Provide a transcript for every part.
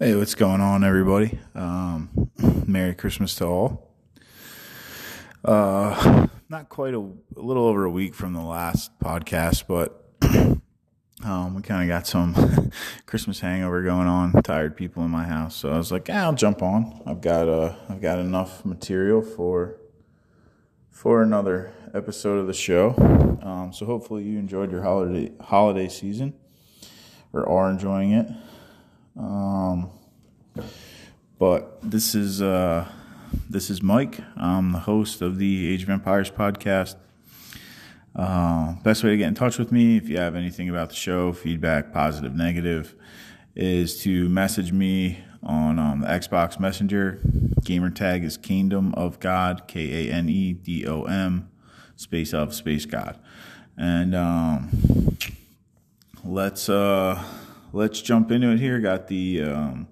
Hey, what's going on, everybody? Um, Merry Christmas to all. Uh, not quite a, a, little over a week from the last podcast, but um, we kind of got some Christmas hangover going on. Tired people in my house, so I was like, yeah, I'll jump on. I've got uh, I've got enough material for for another episode of the show. Um, so hopefully you enjoyed your holiday holiday season or are enjoying it. Um, but this is uh, this is Mike. I'm the host of the Age of Empires podcast. Uh, best way to get in touch with me, if you have anything about the show, feedback, positive, negative, is to message me on um, the Xbox Messenger. Gamer tag is Kanedom of God, K A N E D O M, space of space God, and um, let's uh, let's jump into it here. Got the um,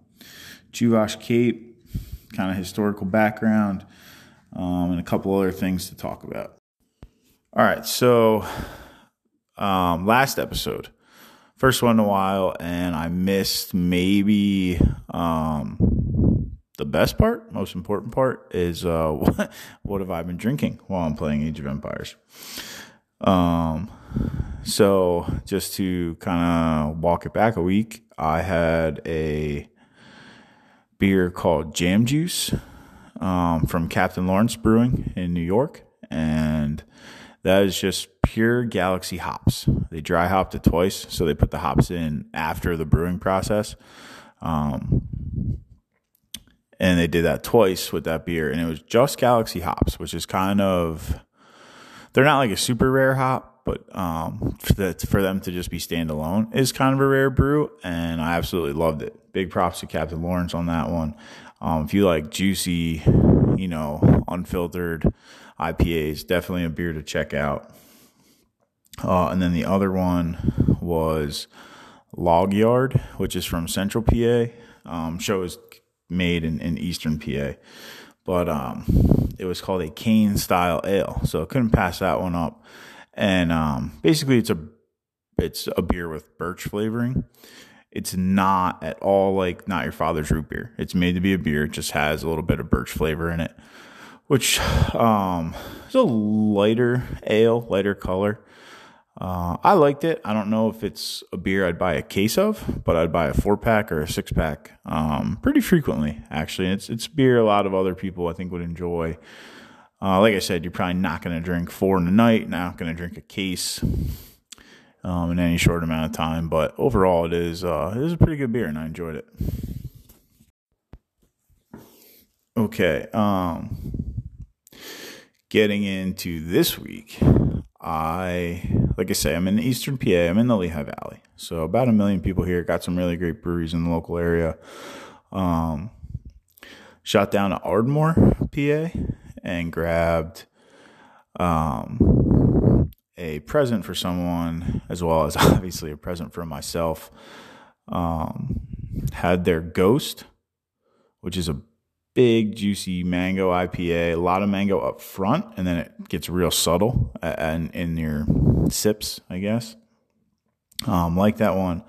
Cape, kind of historical background, um, and a couple other things to talk about. All right, so um, last episode, first one in a while, and I missed maybe um, the best part, most important part is uh, what, what have I been drinking while I'm playing Age of Empires. Um, so just to kind of walk it back a week, I had a beer called Jam Juice um, from Captain Lawrence Brewing in New York, and that is just pure Galaxy hops. They dry hopped it twice, so they put the hops in after the brewing process. Um, and they did that twice with that beer, and it was just Galaxy hops, which is kind of they're not like a super rare hop, but um, for, the, for them to just be standalone is kind of a rare brew, and I absolutely loved it. Big props to Captain Lawrence on that one. Um, if you like juicy, you know, unfiltered IPAs, definitely a beer to check out. Uh, and then the other one was Log Yard, which is from Central PA. Um, show is made in, in Eastern PA but um, it was called a cane style ale, so I couldn't pass that one up. And um, basically, it's a it's a beer with birch flavoring. It's not at all like not your father's root beer. It's made to be a beer. It just has a little bit of birch flavor in it, which um, is a lighter ale, lighter color. Uh, I liked it. I don't know if it's a beer I'd buy a case of, but I'd buy a four pack or a six pack um, pretty frequently. Actually, it's it's beer a lot of other people I think would enjoy. Uh, like I said, you're probably not going to drink four in a night. Not going to drink a case um, in any short amount of time. But overall, it is uh, it is a pretty good beer, and I enjoyed it. Okay, um, getting into this week, I like I say, I'm in Eastern PA. I'm in the Lehigh Valley, so about a million people here. Got some really great breweries in the local area. Um, shot down to Ardmore, PA, and grabbed um, a present for someone, as well as obviously a present for myself. Um, had their Ghost, which is a big juicy mango IPA, a lot of mango up front, and then it gets real subtle and in your sips, I guess. Um, like that one.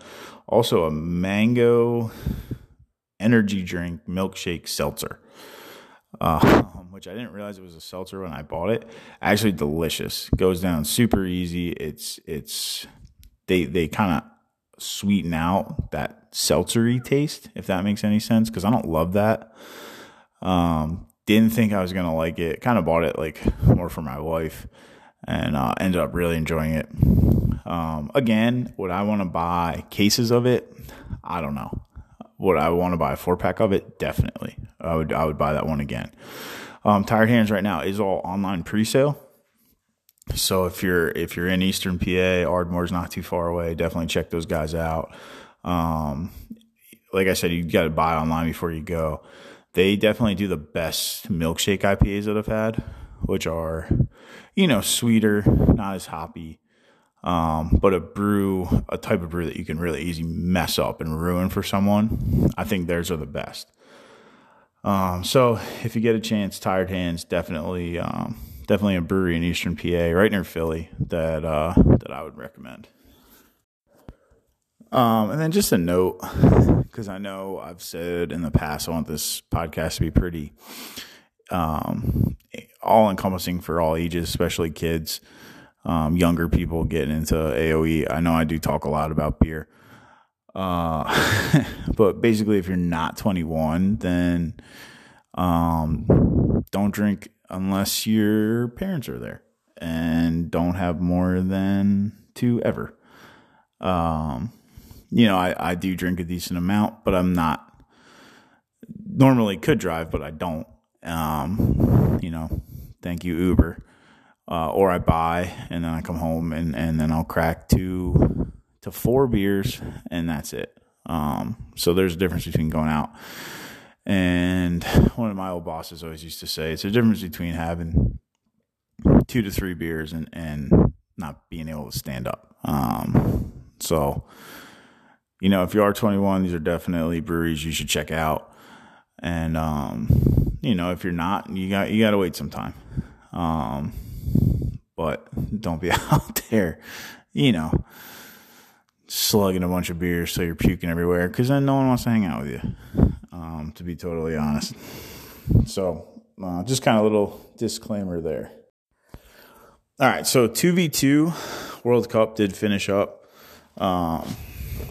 Also a mango energy drink milkshake seltzer. Uh, which I didn't realize it was a seltzer when I bought it. Actually delicious. Goes down super easy. It's it's they they kind of sweeten out that seltzery taste, if that makes any sense, because I don't love that. Um, didn't think I was gonna like it. Kind of bought it like more for my wife, and uh, ended up really enjoying it. Um, again, would I want to buy cases of it? I don't know. Would I want to buy a four pack of it? Definitely. I would. I would buy that one again. Um, Tired Hands right now is all online pre-sale. So if you're if you're in Eastern PA, Ardmore's not too far away. Definitely check those guys out. Um, like I said, you got to buy online before you go they definitely do the best milkshake IPAs that I've had, which are, you know, sweeter, not as hoppy, um, but a brew, a type of brew that you can really easy mess up and ruin for someone. I think theirs are the best. Um, so if you get a chance, Tired Hands definitely, um, definitely a brewery in Eastern PA, right near Philly, that uh, that I would recommend. Um, and then just a note, because I know I've said in the past I want this podcast to be pretty um, all encompassing for all ages, especially kids, um, younger people getting into AOE. I know I do talk a lot about beer. Uh, but basically, if you're not 21, then um, don't drink unless your parents are there and don't have more than two ever. Um, you know, I, I do drink a decent amount, but I'm not normally could drive, but I don't. Um, you know, thank you, Uber. Uh, or I buy and then I come home and, and then I'll crack two to four beers and that's it. Um, so there's a difference between going out. And one of my old bosses always used to say it's a difference between having two to three beers and, and not being able to stand up. Um, so, you know, if you are 21, these are definitely breweries you should check out. And, um, you know, if you're not, you got, you got to wait some time. Um, but don't be out there, you know, slugging a bunch of beers so you're puking everywhere because then no one wants to hang out with you, um, to be totally honest. So, uh, just kind of a little disclaimer there. All right, so 2v2 World Cup did finish up um,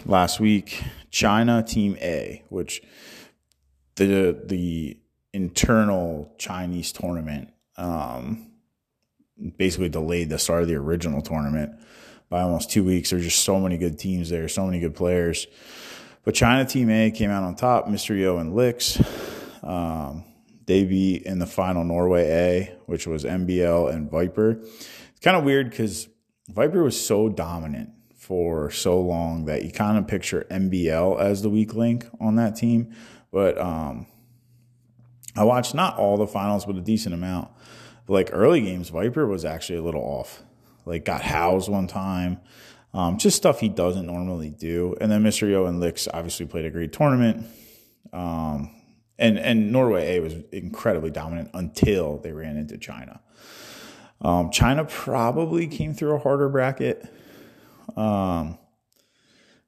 last week. China Team A, which the the internal Chinese tournament um, basically delayed the start of the original tournament by almost two weeks. There's just so many good teams there, so many good players. But China Team A came out on top, Mysterio and Licks. Um, they beat in the final Norway A, which was MBL and Viper. It's kind of weird because Viper was so dominant for so long that you kind of picture MBL as the weak link on that team. But um, I watched not all the finals, but a decent amount. But like early games, Viper was actually a little off like got housed one time. Um, just stuff he doesn't normally do. And then Mysterio and Licks obviously played a great tournament. Um, and and Norway A was incredibly dominant until they ran into China. Um, China probably came through a harder bracket. Um,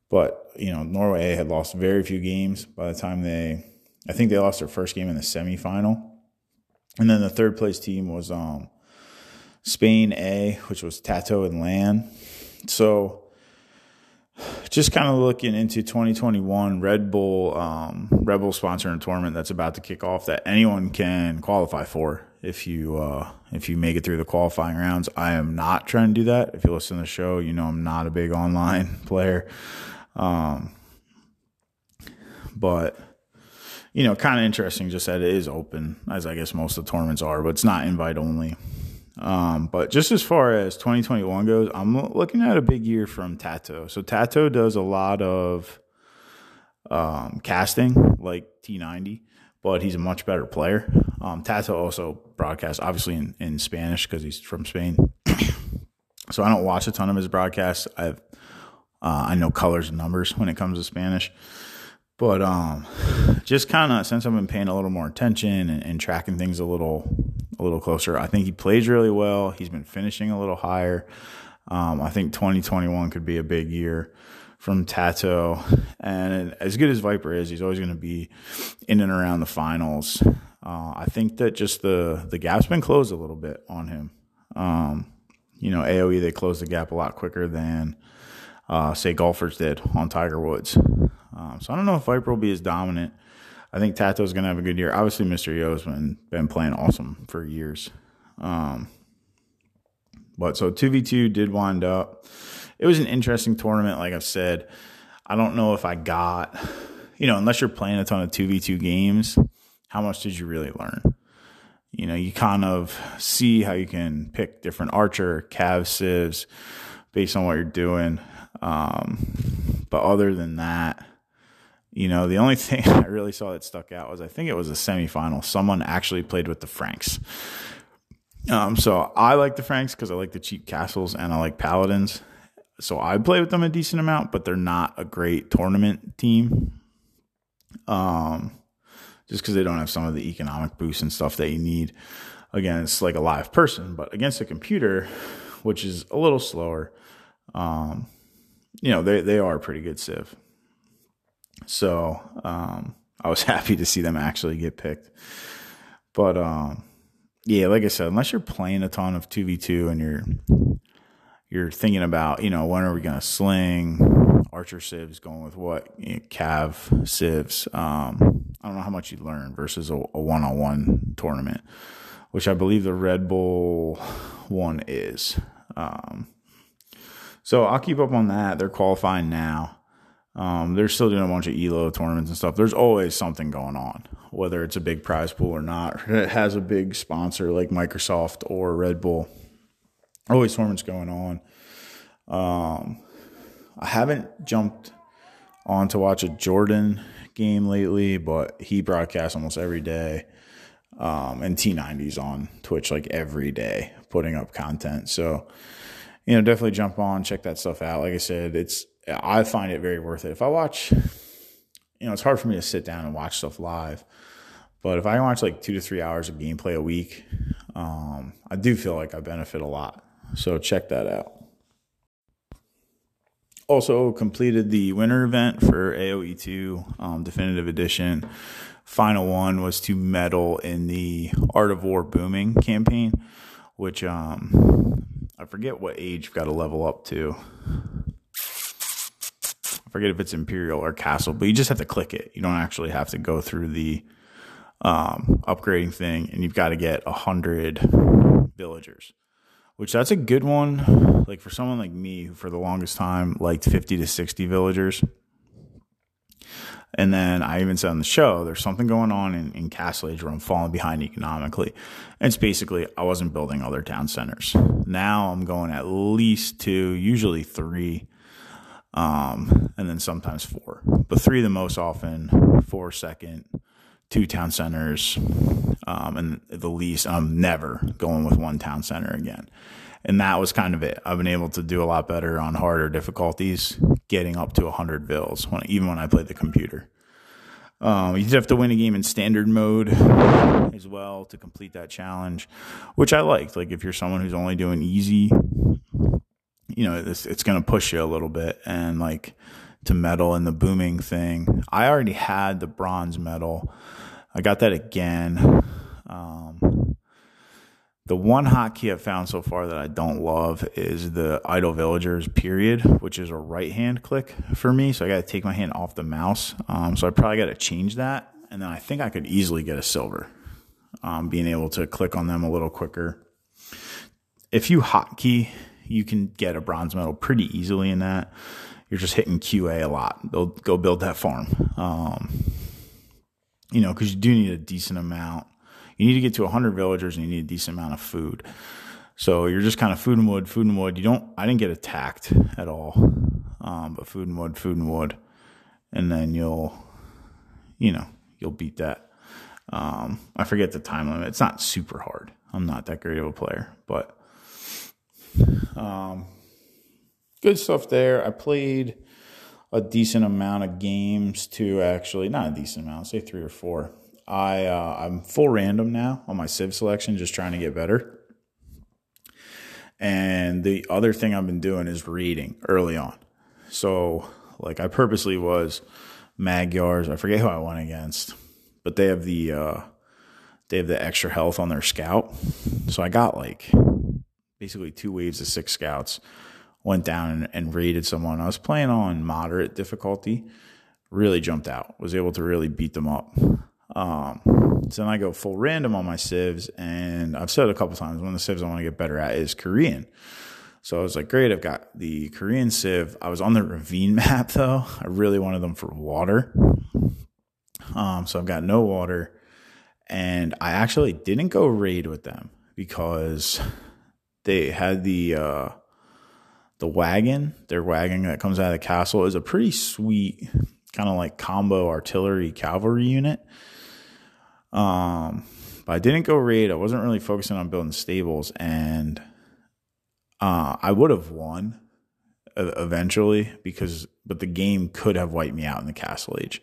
but you know, Norway A had lost very few games by the time they I think they lost their first game in the semifinal. And then the third place team was um Spain A, which was Tato and Lan. So just kind of looking into 2021 Red Bull um, Red Bull sponsoring a tournament that's about to kick off that anyone can qualify for if you uh, if you make it through the qualifying rounds. I am not trying to do that. If you listen to the show, you know I'm not a big online player, um, but you know, kind of interesting just that it is open, as I guess most of the tournaments are, but it's not invite only. Um, but just as far as 2021 goes, I'm looking at a big year from Tato. So Tato does a lot of um, casting, like T90, but he's a much better player. Um, Tato also broadcasts, obviously in, in Spanish because he's from Spain. so I don't watch a ton of his broadcasts. I've uh, I know colors and numbers when it comes to Spanish. But um, just kind of since I've been paying a little more attention and, and, tracking things a little a little closer, I think he plays really well. He's been finishing a little higher. Um, I think 2021 could be a big year from Tato. And as good as Viper is, he's always going to be in and around the finals. Uh, I think that just the the gap's been closed a little bit on him. Um, you know, AOE they closed the gap a lot quicker than uh, say golfers did on Tiger Woods. Um, so I don't know if Viper will be as dominant. I think Tato's going to have a good year. Obviously, Mysterio's been been playing awesome for years. Um, but so two v two did wind up. It was an interesting tournament, like I've said. I don't know if I got, you know, unless you're playing a ton of two v two games, how much did you really learn? You know, you kind of see how you can pick different archer, cav civs based on what you're doing. Um, but other than that, you know, the only thing I really saw that stuck out was I think it was a semifinal. Someone actually played with the Franks. Um, so I like the Franks because I like the cheap castles and I like paladins. So I play with them a decent amount, but they're not a great tournament team. Um, just because they don't have some of the economic boosts and stuff that you need against like a live person, but against a computer, which is a little slower. Um, you know, they, they are pretty good Civ. So, um, I was happy to see them actually get picked. But, um, yeah, like I said, unless you're playing a ton of 2v2 and you're, you're thinking about, you know, when are we going to sling archer civs going with what you know, cav civs. Um, I don't know how much you learn versus a, a one-on-one tournament, which I believe the Red Bull one is. Um, so I'll keep up on that. They're qualifying now. Um, they're still doing a bunch of Elo tournaments and stuff. There's always something going on, whether it's a big prize pool or not. It has a big sponsor like Microsoft or Red Bull. Always tournaments going on. Um, I haven't jumped on to watch a Jordan game lately, but he broadcasts almost every day. Um, and T90's on Twitch like every day, putting up content. So, you know, definitely jump on, check that stuff out. Like I said, it's I find it very worth it. If I watch, you know, it's hard for me to sit down and watch stuff live, but if I watch like two to three hours of gameplay a week, um, I do feel like I benefit a lot. So check that out also completed the winter event for AOE2 um, Definitive Edition. Final one was to medal in the Art of War Booming campaign, which um, I forget what age you've got to level up to. I forget if it's Imperial or Castle, but you just have to click it. You don't actually have to go through the um, upgrading thing, and you've got to get a hundred villagers which that's a good one. Like for someone like me, who for the longest time liked 50 to 60 villagers. And then I even said on the show, there's something going on in, in Castle Age where I'm falling behind economically. And it's basically, I wasn't building other town centers. Now I'm going at least two, usually three, um, and then sometimes four. But three the most often, four second, two town centers, um, and the least. I'm never going with one town center again. And that was kind of it. I've been able to do a lot better on harder difficulties, getting up to 100 bills, when, even when I play the computer. Um, you just have to win a game in standard mode as well to complete that challenge, which I liked. Like if you're someone who's only doing easy, you know, it's, it's going to push you a little bit. And like to medal in the booming thing, I already had the bronze medal I got that again. Um, the one hotkey I've found so far that I don't love is the idle villagers period, which is a right hand click for me. So I got to take my hand off the mouse. Um, so I probably got to change that. And then I think I could easily get a silver, um, being able to click on them a little quicker. If you hotkey, you can get a bronze medal pretty easily in that. You're just hitting QA a lot. They'll go build that farm. Um, you know, because you do need a decent amount. You need to get to 100 villagers and you need a decent amount of food. So you're just kind of food and wood, food and wood. You don't, I didn't get attacked at all, um, but food and wood, food and wood. And then you'll, you know, you'll beat that. Um, I forget the time limit. It's not super hard. I'm not that great of a player, but um, good stuff there. I played a decent amount of games to actually not a decent amount, say three or four. I uh, I'm full random now on my Civ selection, just trying to get better. And the other thing I've been doing is reading early on. So like I purposely was Magyars. I forget who I went against, but they have the uh, they have the extra health on their scout. So I got like basically two waves of six scouts went down and, and raided someone. I was playing on moderate difficulty, really jumped out, was able to really beat them up. Um, so then I go full random on my civs, and I've said a couple times, one of the civs I want to get better at is Korean. So I was like, great, I've got the Korean civ. I was on the ravine map though. I really wanted them for water. Um, so I've got no water. And I actually didn't go raid with them because they had the uh, the wagon, their wagon that comes out of the castle, is a pretty sweet kind of like combo artillery cavalry unit. Um, but I didn't go raid. I wasn't really focusing on building stables, and uh, I would have won eventually because, but the game could have wiped me out in the castle age.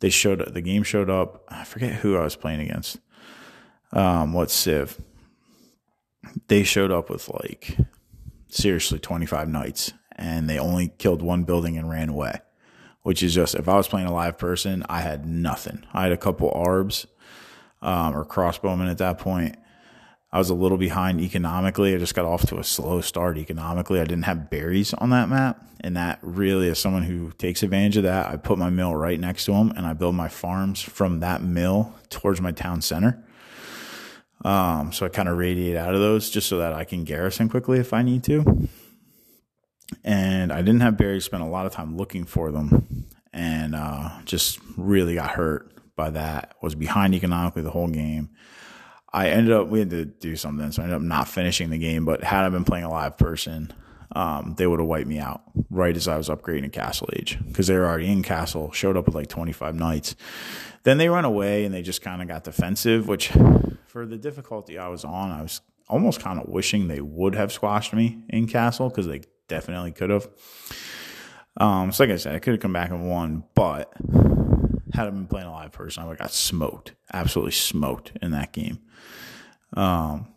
They showed the game showed up. I forget who I was playing against. Um, what Civ? They showed up with like seriously 25 knights and they only killed one building and ran away. Which is just if I was playing a live person, I had nothing. I had a couple arbs um, or crossbowmen at that point. I was a little behind economically. I just got off to a slow start economically. I didn't have berries on that map. And that really, as someone who takes advantage of that, I put my mill right next to them and I build my farms from that mill towards my town center. Um, so I kind of radiate out of those just so that I can garrison quickly if I need to. And I didn't have berries, spent a lot of time looking for them and uh, just really got hurt by that. Was behind economically the whole game. I ended up we had to do something, so I ended up not finishing the game. But had I been playing a live person, um, they would have wiped me out right as I was upgrading to Castle Age because they were already in Castle. Showed up with like 25 knights. Then they run away and they just kind of got defensive, which for the difficulty I was on, I was almost kind of wishing they would have squashed me in Castle because they definitely could have. Um, so like I said, I could have come back and won, but had I been playing a live person, I would have got smoked, absolutely smoked in that game. Um,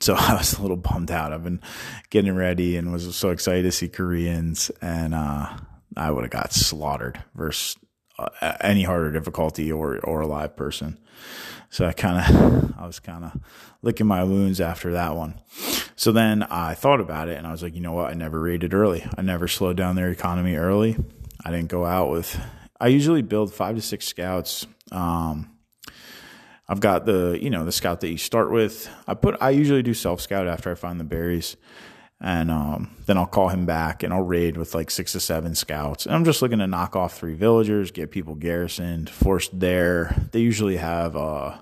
so I was a little bummed out. I've been getting ready and was so excited to see Koreans, and uh, I would have got slaughtered versus uh, any harder difficulty or or a live person. So I kind of I was kind of licking my wounds after that one. So then I thought about it and I was like, you know what? I never rated early. I never slowed down their economy early. I didn't go out with. I usually build five to six scouts. Um, I've got the you know the scout that you start with. I put I usually do self scout after I find the berries, and um, then I'll call him back and I'll raid with like six to seven scouts. And I'm just looking to knock off three villagers, get people garrisoned, forced there. They usually have uh,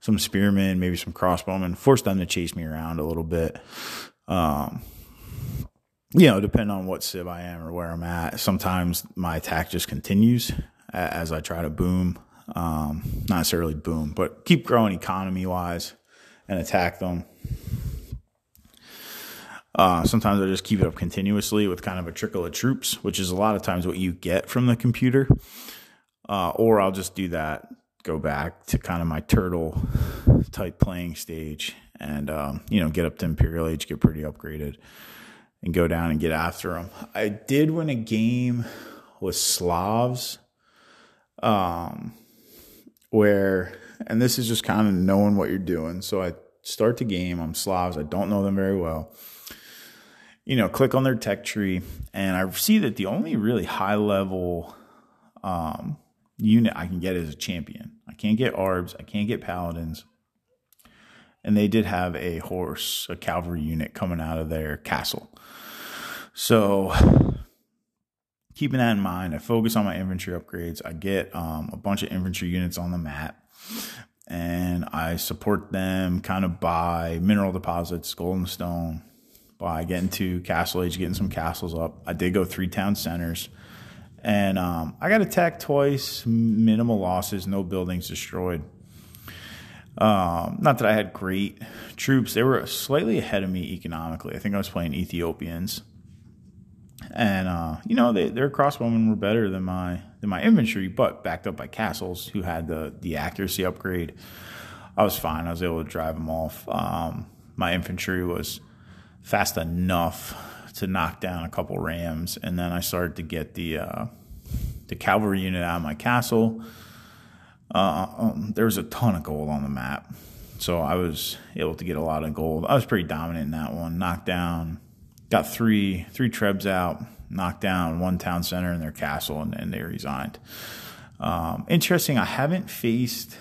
some spearmen, maybe some crossbowmen, force them to chase me around a little bit. Um, you know, depending on what civ I am or where I'm at. Sometimes my attack just continues as I try to boom. Um, not necessarily boom, but keep growing economy wise and attack them. Uh, sometimes I just keep it up continuously with kind of a trickle of troops, which is a lot of times what you get from the computer. Uh, or I'll just do that, go back to kind of my turtle type playing stage and, um, you know, get up to Imperial Age, get pretty upgraded and go down and get after them. I did win a game with Slavs, um, where, and this is just kind of knowing what you're doing. So I start the game. I'm Slavs. I don't know them very well you know, click on their tech tree, and I see that the only really high level um, unit I can get is a champion. I can't get arbs, I can't get paladins, and they did have a horse, a cavalry unit coming out of their castle. So, keeping that in mind, I focus on my infantry upgrades. I get um, a bunch of infantry units on the map, and I support them kind of by mineral deposits, gold and stone by getting to Castle Age, getting some castles up. I did go three town centers. And um, I got attacked twice, minimal losses, no buildings destroyed. Um, not that I had great troops. They were slightly ahead of me economically. I think I was playing Ethiopians. And uh, you know, they, their crossbowmen were better than my than my infantry, but backed up by castles who had the the accuracy upgrade. I was fine. I was able to drive them off. Um, my infantry was fast enough to knock down a couple rams, and then I started to get the uh, the cavalry unit out of my castle. Uh, um, there was a ton of gold on the map, so I was able to get a lot of gold. I was pretty dominant in that one. Knocked down, got three three trebs out, knocked down one town center in their castle, and, and they resigned. Um, interesting. I haven't faced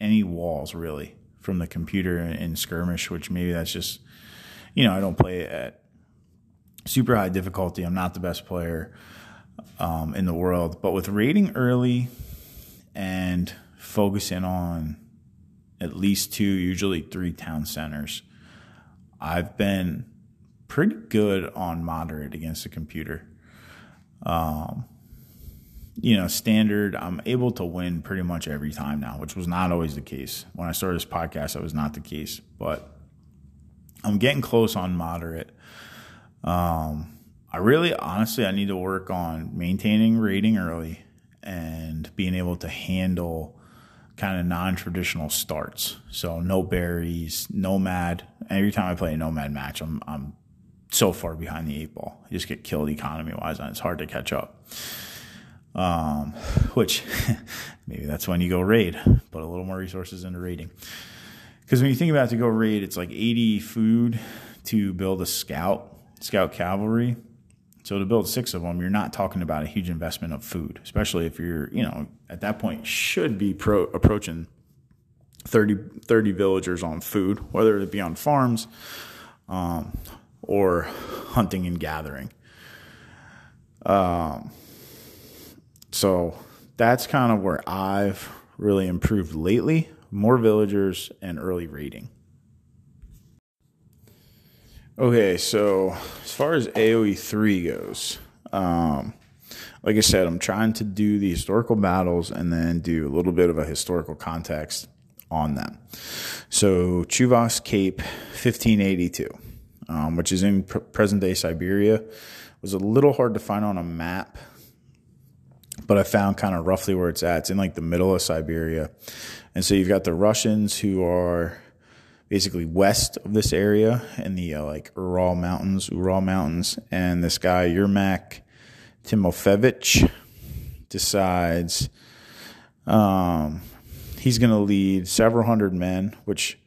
any walls really from the computer in, in skirmish, which maybe that's just you know, I don't play at super high difficulty. I'm not the best player um, in the world, but with raiding early and focusing on at least two, usually three town centers, I've been pretty good on moderate against the computer. Um, you know, standard, I'm able to win pretty much every time now, which was not always the case. When I started this podcast, that was not the case. But I'm getting close on moderate. Um, I really, honestly, I need to work on maintaining rating early and being able to handle kind of non-traditional starts. So no berries, nomad. Every time I play a nomad match, I'm I'm so far behind the eight ball. You just get killed economy wise, and it's hard to catch up. Um, which maybe that's when you go raid, put a little more resources into raiding. Because when you think about it, to go raid, it's like 80 food to build a scout, scout cavalry. So to build six of them, you're not talking about a huge investment of food, especially if you're, you know, at that point should be pro- approaching 30, 30 villagers on food, whether it be on farms um, or hunting and gathering. Um, so that's kind of where I've really improved lately. More villagers and early raiding. Okay, so as far as AoE 3 goes, um, like I said, I'm trying to do the historical battles and then do a little bit of a historical context on them. So, Chuvash Cape 1582, um, which is in pr- present day Siberia, was a little hard to find on a map, but I found kind of roughly where it's at. It's in like the middle of Siberia. And so you've got the Russians who are basically west of this area in the uh, like Ural Mountains, Ural Mountains, and this guy Yermak Timofeyevich decides um, he's going to lead several hundred men, which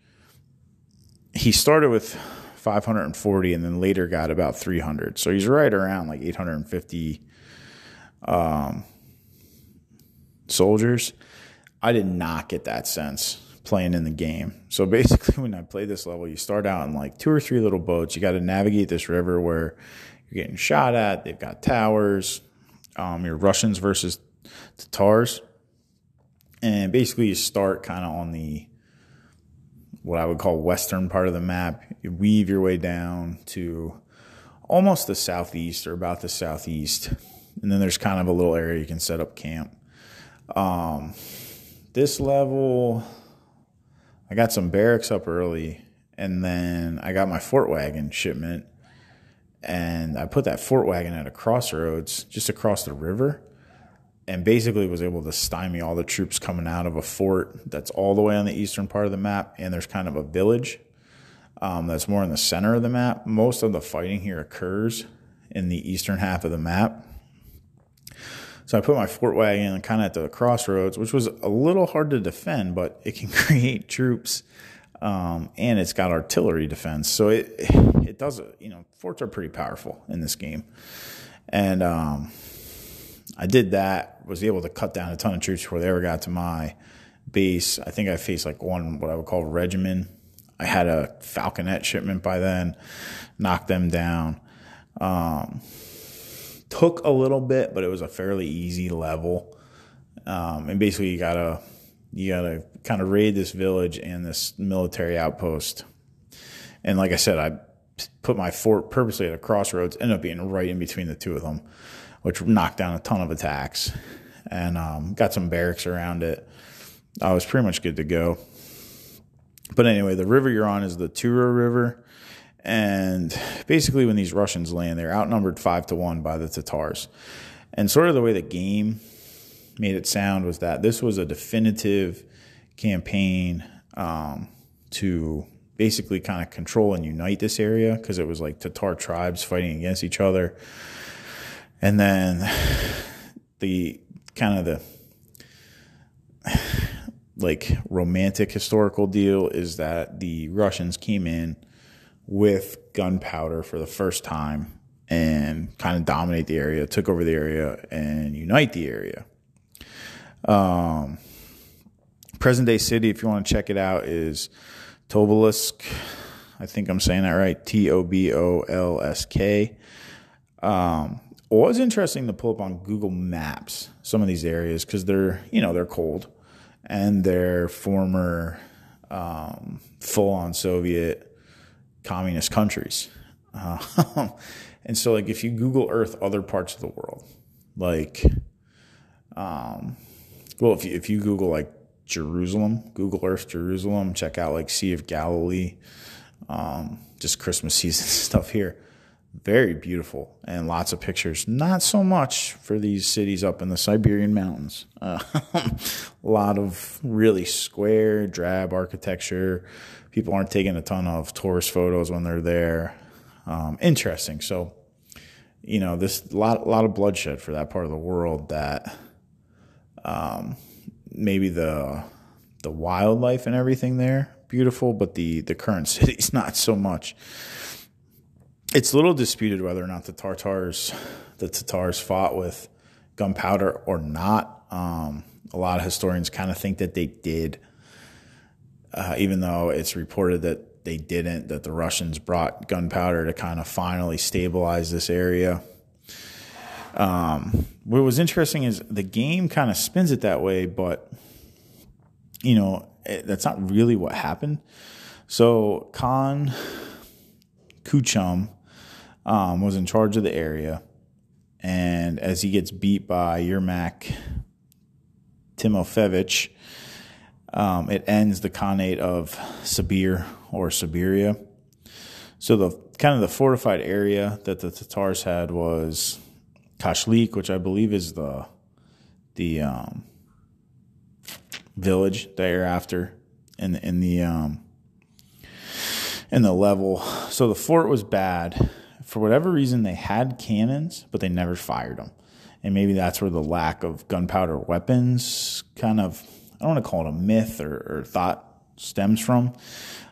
he started with 540 and then later got about 300. So he's right around like 850 um, soldiers. I did not get that sense playing in the game. So basically, when I play this level, you start out in like two or three little boats. You got to navigate this river where you're getting shot at. They've got towers. Um, you're Russians versus Tatars. And basically, you start kind of on the what I would call western part of the map. You weave your way down to almost the southeast or about the southeast. And then there's kind of a little area you can set up camp. Um, this level, I got some barracks up early, and then I got my fort wagon shipment, and I put that fort wagon at a crossroads just across the river, and basically was able to stymie all the troops coming out of a fort that's all the way on the eastern part of the map, and there's kind of a village um, that's more in the center of the map. Most of the fighting here occurs in the eastern half of the map. So I put my fort wagon kind of at the crossroads, which was a little hard to defend, but it can create troops, um, and it's got artillery defense. So it it does you know forts are pretty powerful in this game, and um, I did that. Was able to cut down a ton of troops before they ever got to my base. I think I faced like one what I would call regimen. I had a falconet shipment by then, knocked them down. Um, took a little bit, but it was a fairly easy level. Um, and basically, you gotta you gotta kind of raid this village and this military outpost. And like I said, I put my fort purposely at a crossroads, ended up being right in between the two of them, which knocked down a ton of attacks, and um, got some barracks around it. I was pretty much good to go. But anyway, the river you're on is the Tura River. And basically, when these Russians land, they're outnumbered five to one by the Tatars. And sort of the way the game made it sound was that this was a definitive campaign um, to basically kind of control and unite this area because it was like Tatar tribes fighting against each other. And then the kind of the like romantic historical deal is that the Russians came in with gunpowder for the first time and kind of dominate the area, took over the area, and unite the area. Um, present day city, if you want to check it out, is Tobolsk. I think I'm saying that right. T O B O L S K. Um, it was interesting to pull up on Google Maps some of these areas because they're you know they're cold and they're former um, full on Soviet communist countries. Uh, and so, like, if you Google Earth other parts of the world, like, um, well, if you, if you Google like Jerusalem, Google Earth Jerusalem, check out like Sea of Galilee, um, just Christmas season stuff here. Very beautiful and lots of pictures. Not so much for these cities up in the Siberian mountains. Uh, a lot of really square, drab architecture, people aren't taking a ton of tourist photos when they're there. Um, interesting. So, you know, this lot a lot of bloodshed for that part of the world that um, maybe the the wildlife and everything there beautiful, but the the current city's not so much. It's a little disputed whether or not the Tartars the Tatars fought with gunpowder or not. Um, a lot of historians kind of think that they did, uh, even though it's reported that they didn't. That the Russians brought gunpowder to kind of finally stabilize this area. Um, what was interesting is the game kind of spins it that way, but you know it, that's not really what happened. So Khan Kuchum um, was in charge of the area, and as he gets beat by Yermak Timofeyevich, um, it ends the Khanate of Sibir or Siberia. So the kind of the fortified area that the Tatars had was Kashlik, which I believe is the the um, village thereafter in the, in the um, in the level. So the fort was bad. For whatever reason, they had cannons, but they never fired them. And maybe that's where the lack of gunpowder weapons kind of, I don't want to call it a myth or, or thought stems from.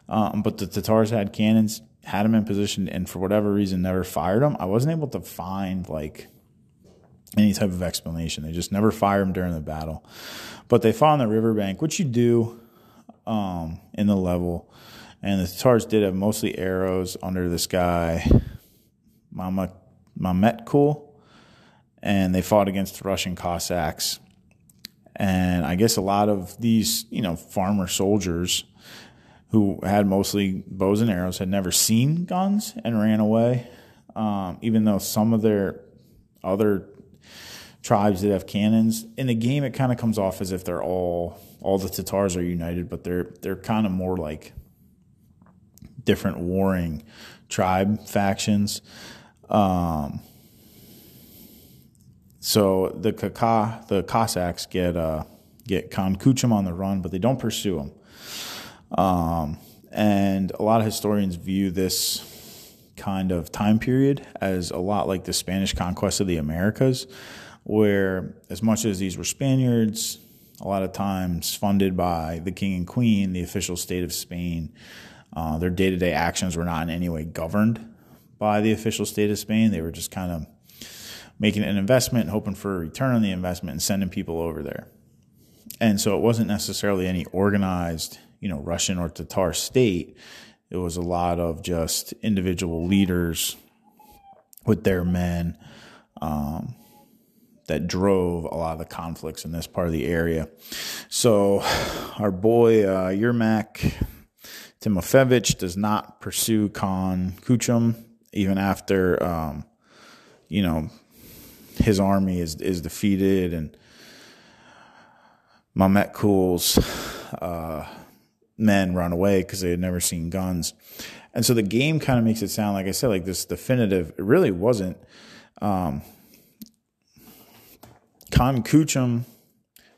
Um, but the Tatars had cannons, had them in position, and for whatever reason, never fired them. I wasn't able to find like any type of explanation. They just never fired them during the battle. But they fought on the riverbank, which you do um, in the level. And the Tatars did have mostly arrows under this guy, Mama Mametkul, and they fought against the Russian Cossacks. And I guess a lot of these, you know, farmer soldiers who had mostly bows and arrows had never seen guns and ran away. Um, even though some of their other tribes that have cannons. In the game, it kind of comes off as if they're all all the Tatars are united, but they're they're kind of more like different warring tribe factions. Um, so the Kaka, the Cossacks get uh, get Khan Kuchum on the run, but they don't pursue him. Um, and a lot of historians view this kind of time period as a lot like the Spanish conquest of the Americas, where as much as these were Spaniards, a lot of times funded by the king and queen, the official state of Spain, uh, their day to day actions were not in any way governed by the official state of Spain. They were just kind of making an investment, hoping for a return on the investment, and sending people over there. And so it wasn't necessarily any organized, you know, Russian or Tatar state. It was a lot of just individual leaders with their men. Um, that drove a lot of the conflicts in this part of the area. So, our boy uh, Yermak Timofeyevich does not pursue Khan Kuchum even after, um, you know, his army is is defeated and Mametkul's uh, men run away because they had never seen guns. And so the game kind of makes it sound like I said, like this definitive. It really wasn't. Um, Khan Kuchum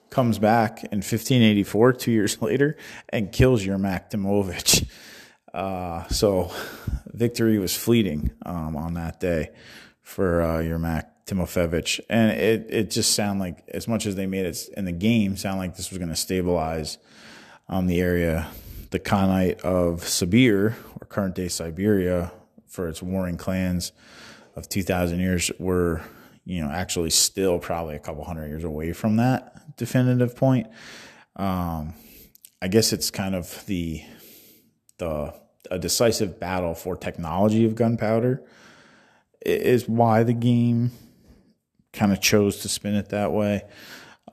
comes back in 1584, two years later, and kills Yermak Timovic. Uh, so victory was fleeting um, on that day for uh, Mac Timofeyevich. And it, it just sounded like, as much as they made it in the game, sound like this was going to stabilize um, the area. The Khanate of Sibir, or current day Siberia, for its warring clans of 2,000 years, were you know, actually still probably a couple hundred years away from that definitive point. Um, I guess it's kind of the the a decisive battle for technology of gunpowder is why the game kind of chose to spin it that way.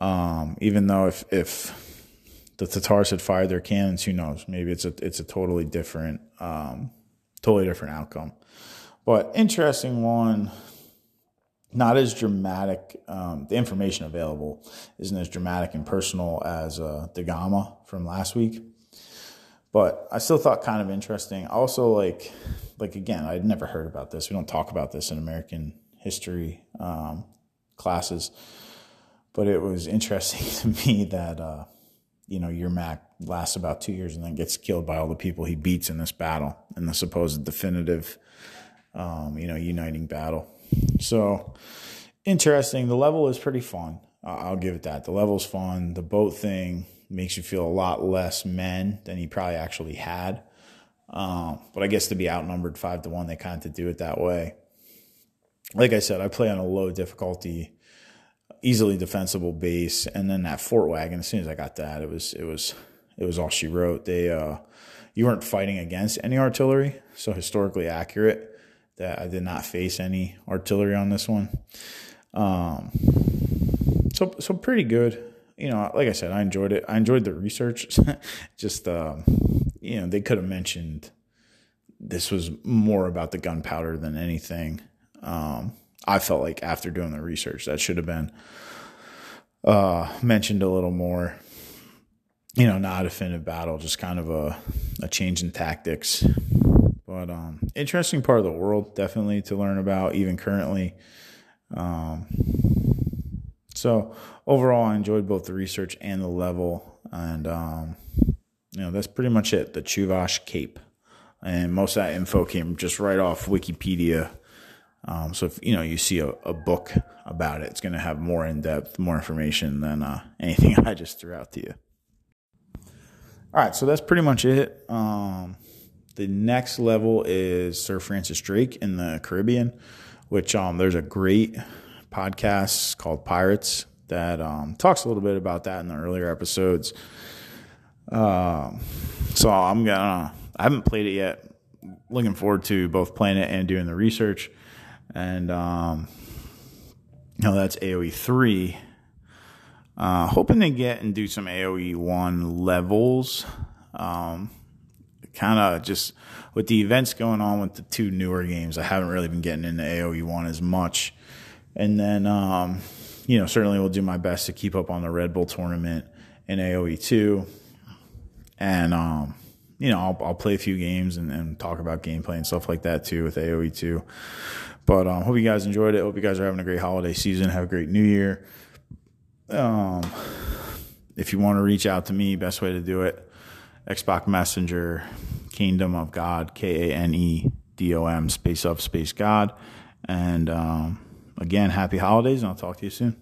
Um, even though if if the Tatars had fired their cannons, who knows? Maybe it's a it's a totally different um, totally different outcome. But interesting one not as dramatic. Um, the information available isn't as dramatic and personal as uh, Da Gama from last week, but I still thought kind of interesting. Also, like, like again, I'd never heard about this. We don't talk about this in American history um, classes, but it was interesting to me that uh, you know Yermak lasts about two years and then gets killed by all the people he beats in this battle in the supposed definitive um, you know, uniting battle. So interesting. The level is pretty fun. I'll give it that. The level's fun. The boat thing makes you feel a lot less men than you probably actually had. Um, but I guess to be outnumbered five to one, they kind of to do it that way. Like I said, I play on a low difficulty, easily defensible base, and then that Fort Wagon. As soon as I got that, it was it was it was all she wrote. They uh, you weren't fighting against any artillery, so historically accurate. That I did not face any artillery on this one. Um, so so pretty good. You know, like I said, I enjoyed it. I enjoyed the research. Just um, you know, they could have mentioned this was more about the gunpowder than anything. Um, I felt like after doing the research, that should have been uh, mentioned a little more. You know, not a definitive battle, just kind of a, a change in tactics. But um, interesting part of the world, definitely to learn about, even currently. Um, so overall, I enjoyed both the research and the level, and um, you know that's pretty much it. The Chuvash Cape, and most of that info came just right off Wikipedia. Um, so if you know you see a, a book about it, it's going to have more in depth, more information than uh, anything I just threw out to you. All right, so that's pretty much it. Um, the next level is Sir Francis Drake in the Caribbean, which um, there's a great podcast called Pirates that um, talks a little bit about that in the earlier episodes. Um, so I'm gonna. I haven't played it yet. Looking forward to both playing it and doing the research. And um, no, that's AOE three. Uh, hoping to get and do some AOE one levels. Um, kind of just with the events going on with the two newer games, I haven't really been getting into AOE one as much. And then, um, you know, certainly will do my best to keep up on the Red Bull tournament in AOE two, and um, you know, I'll, I'll play a few games and, and, talk about gameplay and stuff like that too with AOE two. But um, hope you guys enjoyed it. Hope you guys are having a great holiday season. Have a great New Year. Um, if you want to reach out to me, best way to do it, Xbox Messenger, Kanedom of God, K A N E D O M space of space God, and um, again, happy holidays, and I'll talk to you soon.